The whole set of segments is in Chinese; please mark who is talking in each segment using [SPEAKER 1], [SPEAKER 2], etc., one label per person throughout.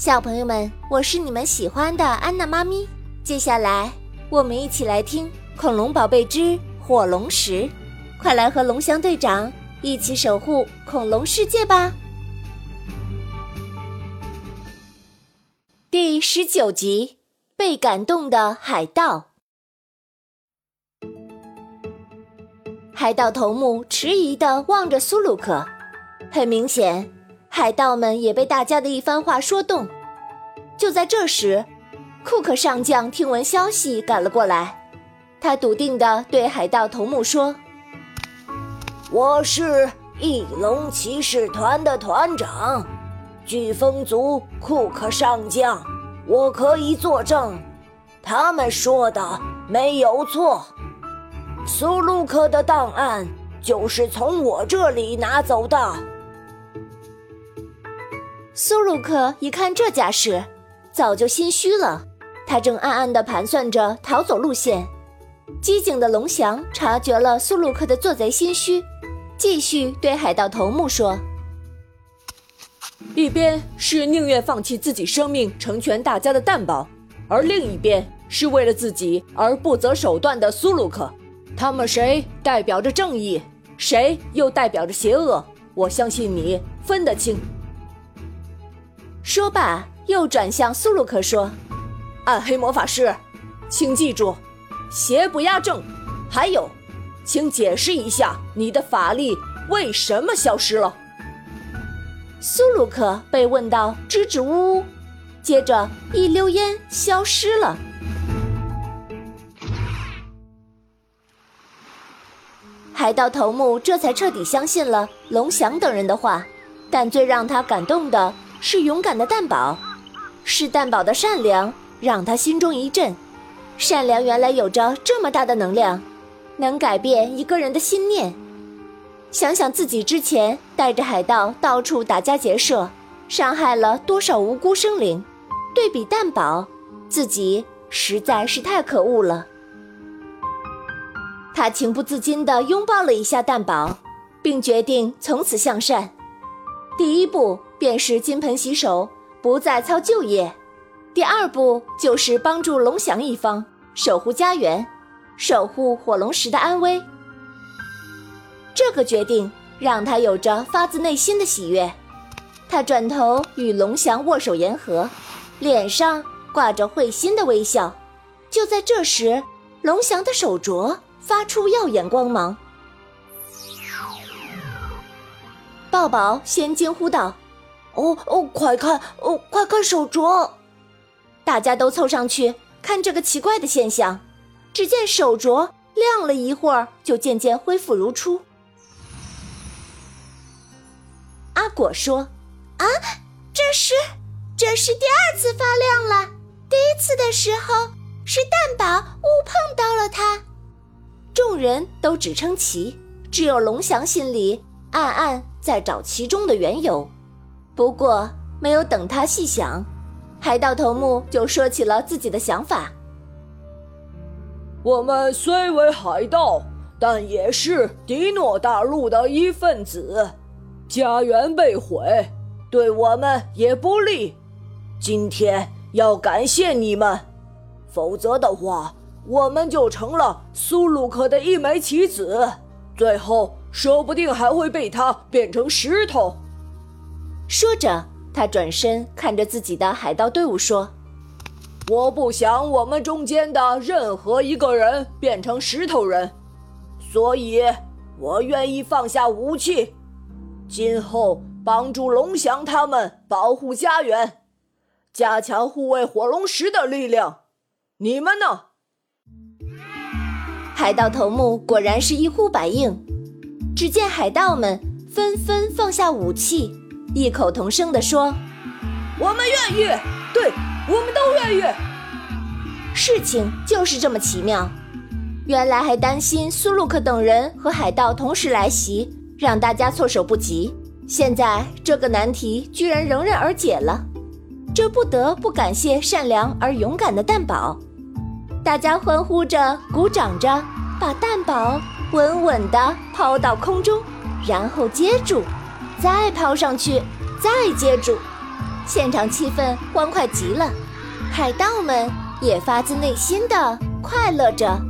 [SPEAKER 1] 小朋友们，我是你们喜欢的安娜妈咪。接下来，我们一起来听《恐龙宝贝之火龙石》，快来和龙翔队长一起守护恐龙世界吧！第十九集：被感动的海盗。海盗头目迟疑的望着苏鲁克，很明显。海盗们也被大家的一番话说动。就在这时，库克上将听闻消息赶了过来，他笃定地对海盗头目说：“
[SPEAKER 2] 我是翼龙骑士团的团长，飓风族库克上将，我可以作证，他们说的没有错。苏鲁克的档案就是从我这里拿走的。”
[SPEAKER 1] 苏鲁克一看这架势，早就心虚了。他正暗暗地盘算着逃走路线。机警的龙翔察觉了苏鲁克的做贼心虚，继续对海盗头目说：“
[SPEAKER 3] 一边是宁愿放弃自己生命成全大家的蛋宝，而另一边是为了自己而不择手段的苏鲁克。他们谁代表着正义，谁又代表着邪恶？我相信你分得清。”
[SPEAKER 1] 说罢，又转向苏鲁克说：“
[SPEAKER 3] 暗黑魔法师，请记住，邪不压正。还有，请解释一下你的法力为什么消失了。”
[SPEAKER 1] 苏鲁克被问到支支吾吾，接着一溜烟消失了。海盗头目这才彻底相信了龙翔等人的话，但最让他感动的。是勇敢的蛋宝，是蛋宝的善良让他心中一震。善良原来有着这么大的能量，能改变一个人的心念。想想自己之前带着海盗到处打家劫舍，伤害了多少无辜生灵，对比蛋宝，自己实在是太可恶了。他情不自禁地拥抱了一下蛋宝，并决定从此向善。第一步。便是金盆洗手，不再操旧业。第二步就是帮助龙翔一方守护家园，守护火龙石的安危。这个决定让他有着发自内心的喜悦。他转头与龙翔握手言和，脸上挂着会心的微笑。就在这时，龙翔的手镯发出耀眼光芒。抱抱先惊呼道。
[SPEAKER 2] 哦哦，快看！哦，快看手镯！
[SPEAKER 1] 大家都凑上去看这个奇怪的现象。只见手镯亮了一会儿，就渐渐恢复如初。阿果说：“
[SPEAKER 4] 啊，这是这是第二次发亮了。第一次的时候是蛋宝误碰到了它。”
[SPEAKER 1] 众人都只称奇，只有龙翔心里暗暗在找其中的缘由。不过，没有等他细想，海盗头目就说起了自己的想法。
[SPEAKER 5] 我们虽为海盗，但也是迪诺大陆的一份子。家园被毁，对我们也不利。今天要感谢你们，否则的话，我们就成了苏鲁克的一枚棋子，最后说不定还会被他变成石头。
[SPEAKER 1] 说着，他转身看着自己的海盗队伍说：“
[SPEAKER 5] 我不想我们中间的任何一个人变成石头人，所以我愿意放下武器，今后帮助龙翔他们保护家园，加强护卫火龙石的力量。你们呢？”
[SPEAKER 1] 海盗头目果然是一呼百应，只见海盗们纷纷放下武器。异口同声地说：“
[SPEAKER 5] 我们愿意，对，我们都愿意。”
[SPEAKER 1] 事情就是这么奇妙。原来还担心苏鲁克等人和海盗同时来袭，让大家措手不及。现在这个难题居然迎刃而解了，这不得不感谢善良而勇敢的蛋宝。大家欢呼着，鼓掌着，把蛋宝稳稳地抛到空中，然后接住。再抛上去，再接住，现场气氛欢快极了，海盗们也发自内心的快乐着。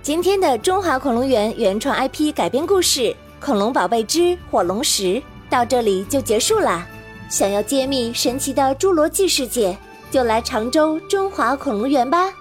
[SPEAKER 1] 今天的中华恐龙园原创 IP 改编故事《恐龙宝贝之火龙石》到这里就结束啦。想要揭秘神奇的侏罗纪世界，就来常州中华恐龙园吧。